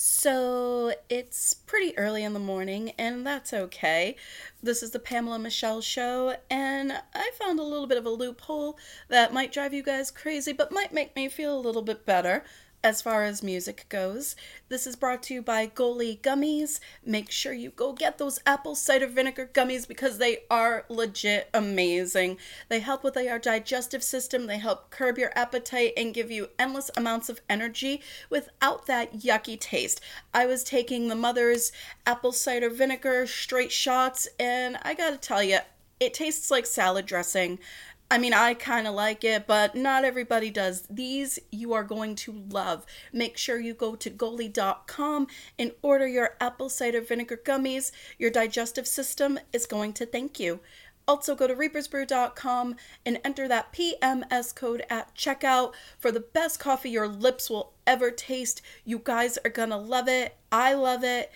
So it's pretty early in the morning, and that's okay. This is the Pamela Michelle Show, and I found a little bit of a loophole that might drive you guys crazy, but might make me feel a little bit better as far as music goes. This is brought to you by Goli Gummies. Make sure you go get those apple cider vinegar gummies because they are legit amazing. They help with your digestive system, they help curb your appetite and give you endless amounts of energy without that yucky taste. I was taking the mother's apple cider vinegar straight shots, and I gotta tell you, it tastes like salad dressing. I mean, I kind of like it, but not everybody does. These you are going to love. Make sure you go to goli.com and order your apple cider vinegar gummies. Your digestive system is going to thank you. Also, go to reapersbrew.com and enter that PMS code at checkout for the best coffee your lips will ever taste. You guys are going to love it. I love it.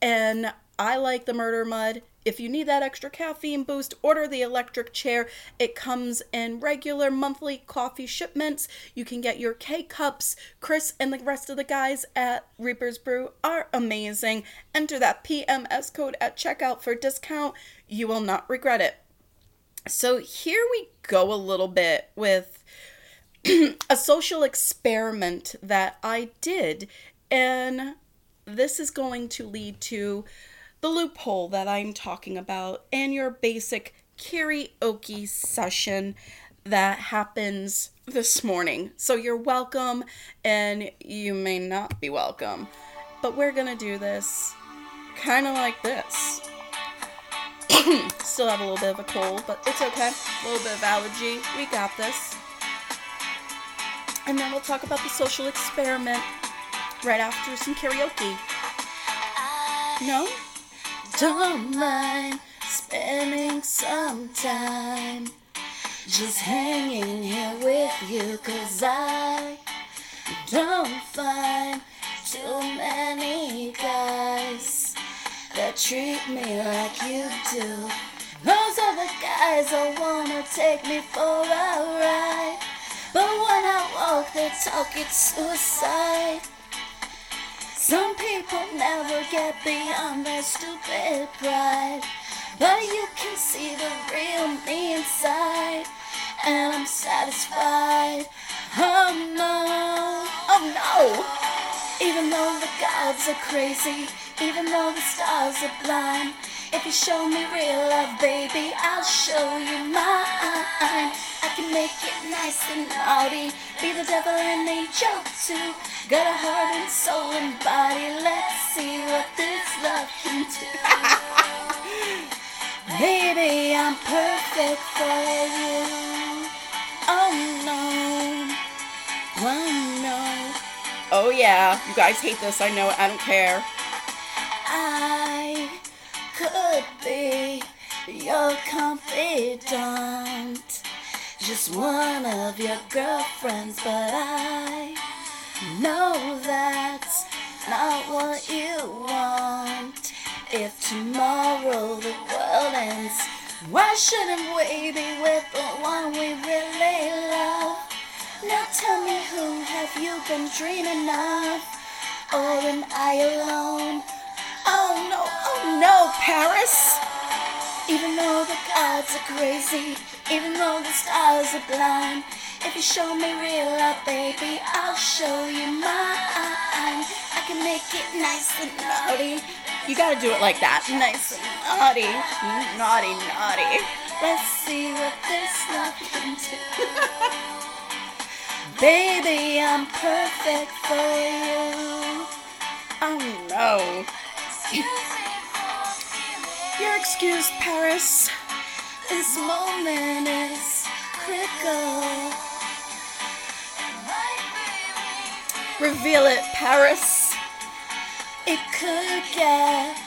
And I like the murder mud. If you need that extra caffeine boost, order the electric chair. It comes in regular monthly coffee shipments. You can get your K cups. Chris and the rest of the guys at Reaper's Brew are amazing. Enter that PMS code at checkout for discount. You will not regret it. So here we go a little bit with a social experiment that I did. And this is going to lead to the loophole that I'm talking about and your basic karaoke session that happens this morning. So you're welcome and you may not be welcome. But we're gonna do this kind of like this. Still have a little bit of a cold, but it's okay. A little bit of allergy. We got this. And then we'll talk about the social experiment right after some karaoke. No? Don't mind spending some time just hanging here with you, cause I don't find too many guys that treat me like you do. Those are the guys that wanna take me for a ride. But when I walk, they talk it suicide. Some people never get beyond their stupid pride. But you can see the real me inside. And I'm satisfied. Oh no, oh no. Even though the gods are crazy, even though the stars are blind. If you show me real love, baby, I'll show you mine. I can make it nice and naughty, be the devil and angel too. Got a heart and soul and body. Let's see what this love can do. Baby, I'm perfect for you. Oh no. Oh no. Oh yeah, you guys hate this. I know. I don't care. I your confidant. Just one of your girlfriends, but I know that's not what you want. If tomorrow the world ends, why shouldn't we be with the one we really love? Now tell me who have you been dreaming of? Or am I alone? Oh no, oh no, Paris! Even though the gods are crazy, even though the stars are blind, if you show me real love, baby, I'll show you mine. I can make it nice and naughty. You gotta do it like that. Nice and naughty. Naughty, naughty. Let's see what this love can do. baby, I'm perfect for you. Oh no. You're excused, Paris. This moment is critical. Reveal it, Paris. It could get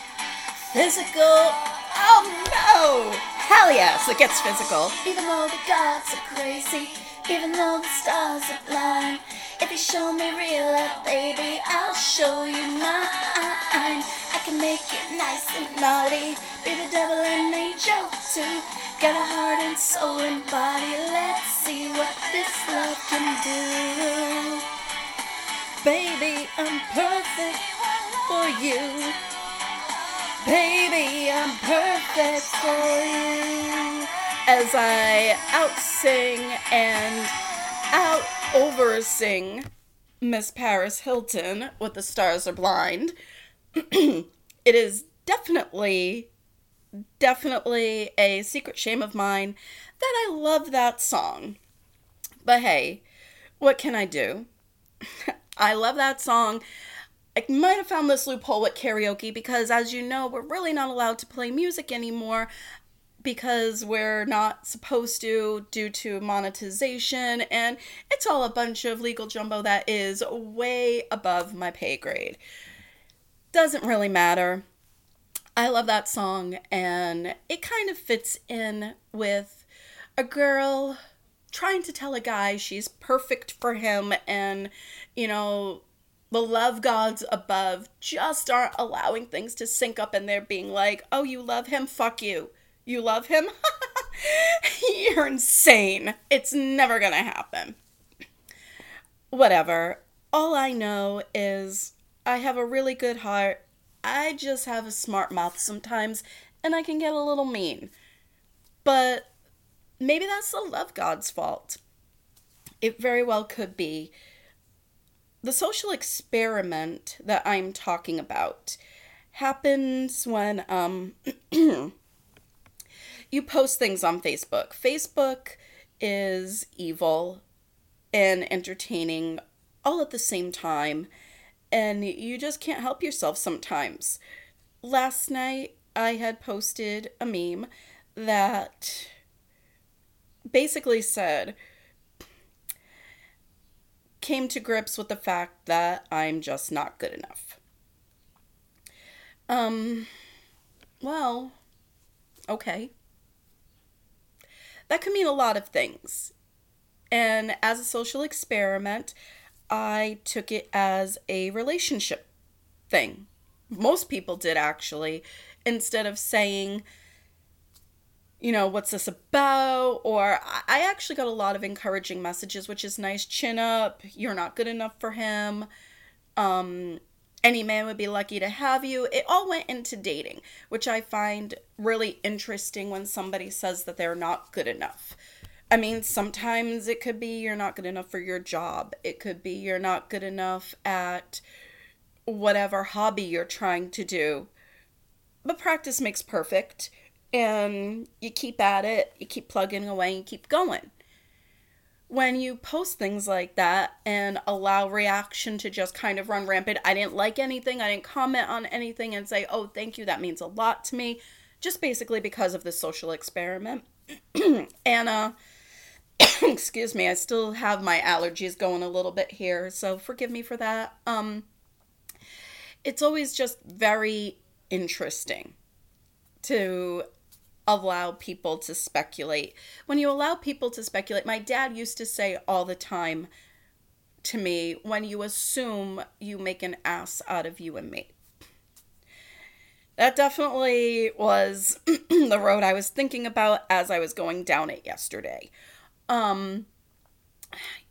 physical. Oh no! Hell yes, it gets physical. Even though the gods are crazy, even though the stars are blind. If you show me real love, baby, I'll show you mine. I can make it nice and naughty, be the devil and angel too. Got a heart and soul and body. Let's see what this love can do. Baby, I'm perfect. for you. Baby, I'm perfect for you. As I out sing and out over sing Miss Paris Hilton with The Stars Are Blind, it is definitely, definitely a secret shame of mine that I love that song. But hey, what can I do? I love that song. I might have found this loophole with karaoke because, as you know, we're really not allowed to play music anymore because we're not supposed to due to monetization, and it's all a bunch of legal jumbo that is way above my pay grade. Doesn't really matter. I love that song, and it kind of fits in with a girl trying to tell a guy she's perfect for him and, you know, the love gods above just aren't allowing things to sync up and they're being like, oh, you love him? Fuck you. You love him? You're insane. It's never gonna happen. Whatever. All I know is I have a really good heart. I just have a smart mouth sometimes and I can get a little mean. But maybe that's the love god's fault. It very well could be. The social experiment that I'm talking about happens when um you post things on Facebook. Facebook is evil and entertaining all at the same time, and you just can't help yourself sometimes. Last night, I had posted a meme that basically said, came to grips with the fact that I'm just not good enough. Um, well, okay. That could mean a lot of things. And as a social experiment, I took it as a relationship thing. Most people did actually. Instead of saying, you know, what's this about? Or I actually got a lot of encouraging messages, which is nice. Chin up, you're not good enough for him. Um, any man would be lucky to have you. It all went into dating, which I find really interesting when somebody says that they're not good enough. I mean, sometimes it could be you're not good enough for your job, it could be you're not good enough at whatever hobby you're trying to do. But practice makes perfect and you keep at it, you keep plugging away, and keep going. When you post things like that and allow reaction to just kind of run rampant, I didn't like anything, I didn't comment on anything and say, oh, thank you, that means a lot to me, just basically because of the social experiment. and, uh, excuse me, I still have my allergies going a little bit here, so forgive me for that. Um, it's always just very interesting to allow people to speculate. When you allow people to speculate, my dad used to say all the time to me, when you assume you make an ass out of you and me. That definitely was the road I was thinking about as I was going down it yesterday. Um,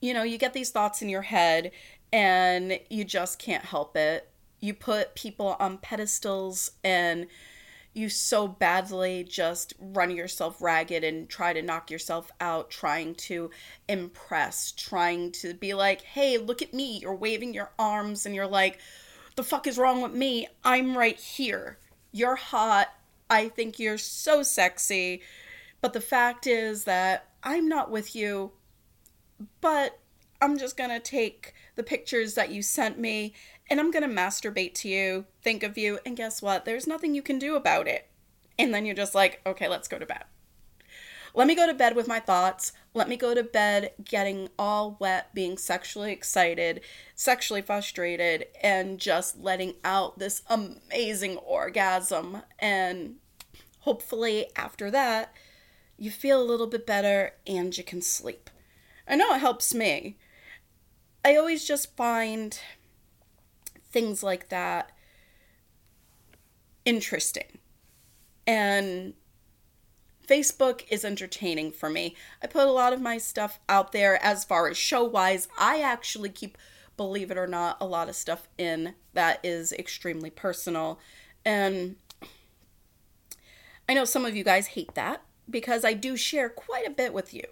you know, you get these thoughts in your head and you just can't help it. You put people on pedestals and you so badly just run yourself ragged and try to knock yourself out trying to impress, trying to be like, hey, look at me. You're waving your arms and you're like, the fuck is wrong with me? I'm right here. You're hot. I think you're so sexy. But the fact is that I'm not with you, but I'm just gonna take the pictures that you sent me and I'm going to masturbate to you, think of you, and guess what? There's nothing you can do about it. And then you're just like, okay, let's go to bed. Let me go to bed with my thoughts. Let me go to bed getting all wet, being sexually excited, sexually frustrated, and just letting out this amazing orgasm. And hopefully, after that, you feel a little bit better and you can sleep. I know it helps me. I always just find things like that interesting. And Facebook is entertaining for me. I put a lot of my stuff out there as far as show wise. I actually keep believe it or not, a lot of stuff in that is extremely personal. And I know some of you guys hate that because I do share quite a bit with you.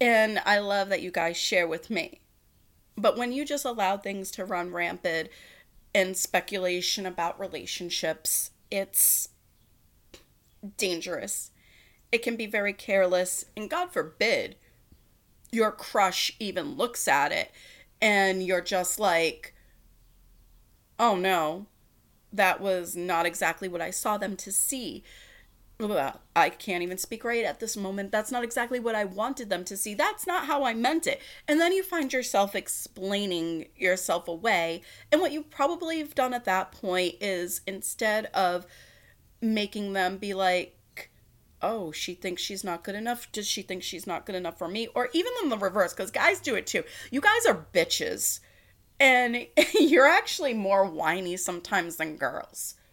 And I love that you guys share with me. But when you just allow things to run rampant and speculation about relationships, it's dangerous. It can be very careless, and God forbid your crush even looks at it and you're just like, oh no, that was not exactly what I saw them to see. I can't even speak right at this moment. That's not exactly what I wanted them to see. That's not how I meant it. And then you find yourself explaining yourself away. And what you probably have done at that point is instead of making them be like, oh, she thinks she's not good enough. Does she think she's not good enough for me? Or even in the reverse, because guys do it too. You guys are bitches. And you're actually more whiny sometimes than girls.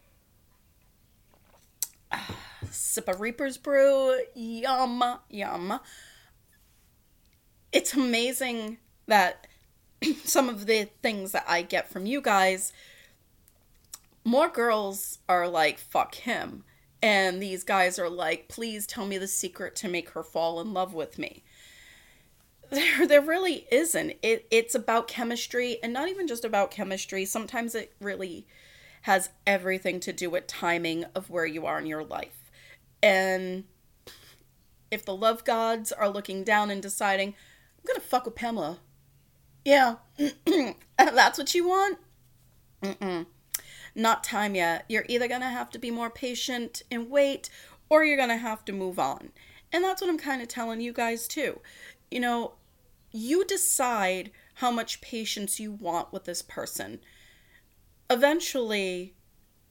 Sip of Reaper's Brew. Yum, yum. It's amazing that some of the things that I get from you guys, more girls are like, fuck him. And these guys are like, please tell me the secret to make her fall in love with me. There, there really isn't. It, it's about chemistry and not even just about chemistry. Sometimes it really has everything to do with timing of where you are in your life. And if the love gods are looking down and deciding, I'm gonna fuck with Pamela. Yeah, that's what you want? Mm-mm. Not time yet. You're either gonna have to be more patient and wait, or you're gonna have to move on. And that's what I'm kind of telling you guys too. You know, you decide how much patience you want with this person. Eventually,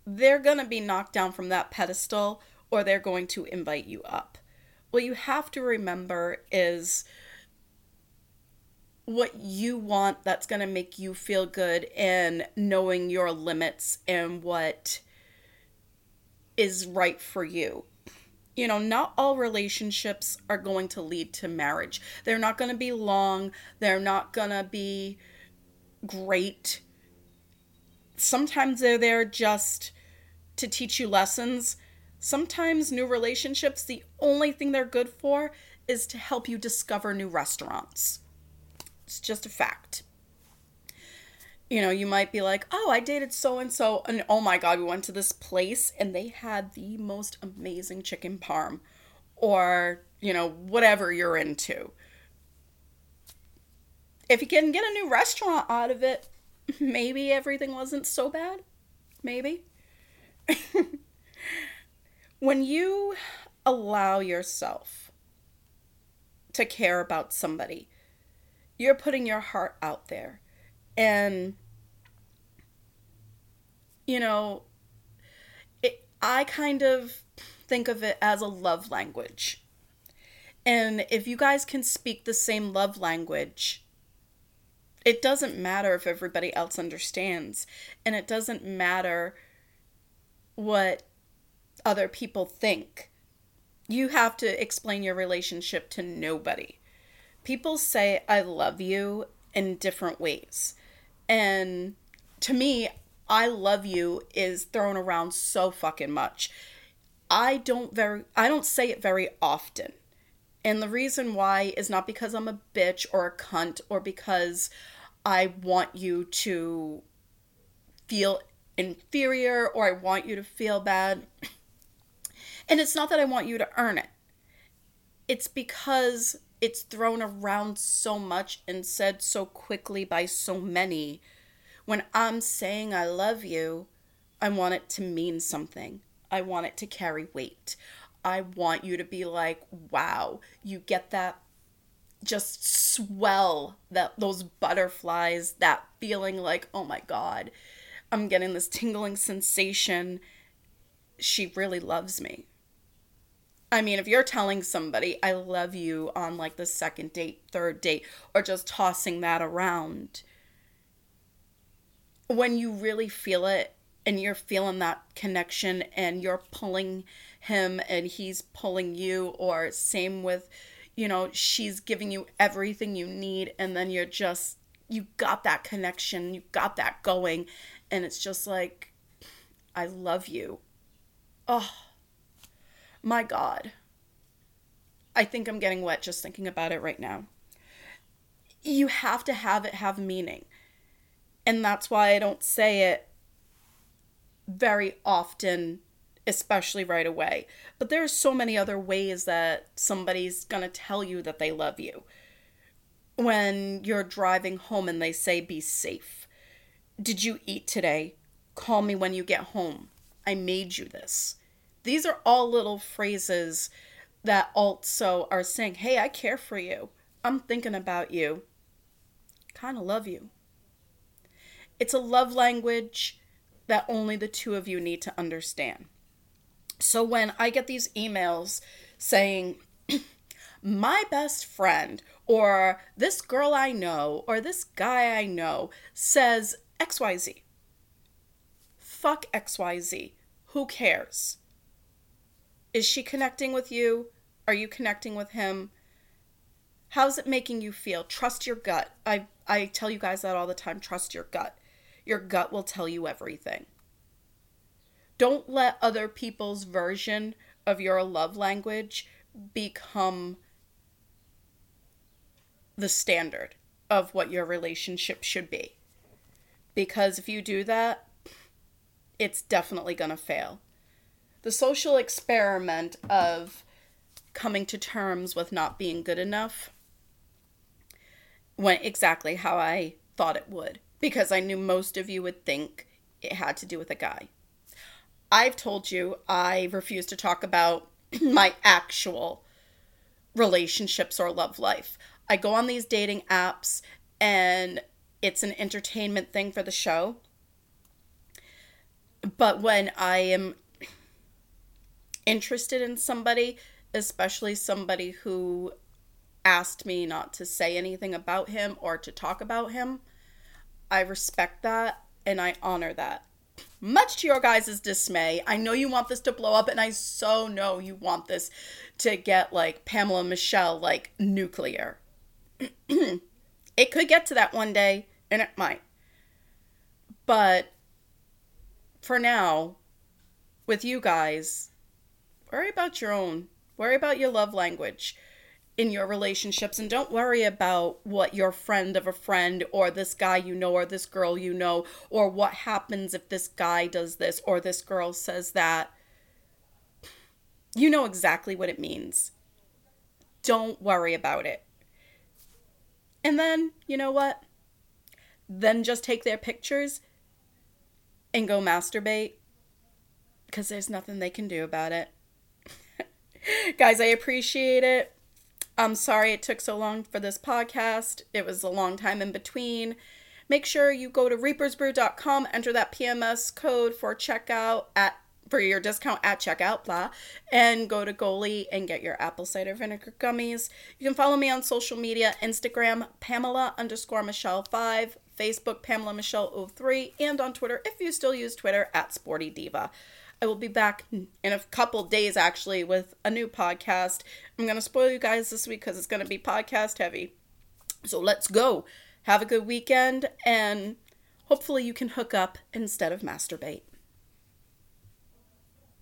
they're to be knocked down from that pedestal or they're going to invite you up. What you have to remember is what you want that's going to make you feel good and knowing your limits and what is right for you. You know, not all relationships are going to lead to marriage. They're not going to be long, they're not going to be great. Sometimes they're there just to teach you lessons Sometimes new relationships, the only thing they're good for is to help you discover new restaurants. It's just a fact. You know, you might be like, oh, I dated so and so, and oh my God, we went to this place and they had the most amazing chicken parm, or, you know, whatever you're into. If you can get a new restaurant out of it, maybe everything wasn't so bad. Maybe. when you allow yourself to care about somebody, you're putting your heart out there. And, you know, it, I kind of think of it as a love language. And if you guys can speak the same love language, it doesn't matter if everybody else understands. And it doesn't matter what other people think. You have to explain your relationship to nobody. People say, I love you in different ways. And to me, I love you is thrown around so fucking much. I don't very I don't say it very often. And the reason why is not because I'm a bitch or a cunt or because I want you to feel inferior or I want you to feel bad. And it's not that I want you to earn it, it's because it's thrown around so much and said so quickly by so many. When I'm saying I love you, I want it to mean something. I want it to carry weight. I want you to be like, wow, you get that just swell that those butterflies, that feeling like, oh my god, I'm getting this tingling sensation. She really loves me. I mean, if you're telling somebody, I love you on like the second date, third date, or just tossing that around, when you really feel it and you're feeling that connection and you're pulling him and he's pulling you, or same with, you know, she's giving you everything you need, and then you're just you got that connection, you got that going, and it's just like, I love you. Oh, my God. I think I'm getting wet just thinking about it right now. You have to have it have meaning. And that's why I don't say it very often, especially right away. But there are so many other ways that somebody's going to tell you that they love you. When you're driving home and they say, be safe. Did you eat today? Call me when you get home. I made you this. These are all little phrases that also are saying, hey, I care for you. I'm thinking about you. Kind of love you. It's a love language that only the two of you need to understand. So when I get these emails saying, my best friend, or this girl I know, or this guy I know says XYZ. Fuck XYZ. Who cares? Is she connecting with you? Are you connecting with him? How's it making you feel? Trust your gut. I, I tell you guys that all the time. Trust your gut. Your gut will tell you everything. Don't let other people's version of your love language become the standard of what your relationship should be. Because if you do that, it's definitely going to fail. The social experiment of coming to terms with not being good enough went exactly how I thought it would because I knew most of you would think it had to do with a guy. I've told you I refuse to talk about my actual relationships or love life. I go on these dating apps and it's an entertainment thing for the show. But when I am interested in somebody, especially somebody who asked me not to say anything about him or to talk about him, I respect that and I honor that. Much to your guys' dismay, I know you want this to blow up, and I so know you want this to get like Pamela Michelle, like nuclear. it could get to that one day, and it might. But for now, with you guys, worry about your own. Worry about your love language in your relationships and don't worry about what your friend of a friend or this guy you know or this girl you know or what happens if this guy does this or this girl says that. You know exactly what it means. Don't worry about it. And then, you know what? Then just take their pictures and go masturbate because there's nothing they can do about it. Guys, I appreciate it. I'm sorry it took so long for this podcast. It was a long time in between. Make sure you go to reapersbrew.com, enter that PMS code for checkout at for your discount at checkout, blah, and go to Goli and get your apple cider vinegar gummies. You can follow me on social media Instagram, Pamela underscore Michelle 5, Facebook, Pamela Michelle 03, and on Twitter, if you still use Twitter, at Sporty Diva. I will be back in a couple days actually with a new podcast. I'm going to spoil you guys this week because it's going to be podcast heavy. So let's go. Have a good weekend and hopefully you can hook up instead of masturbate.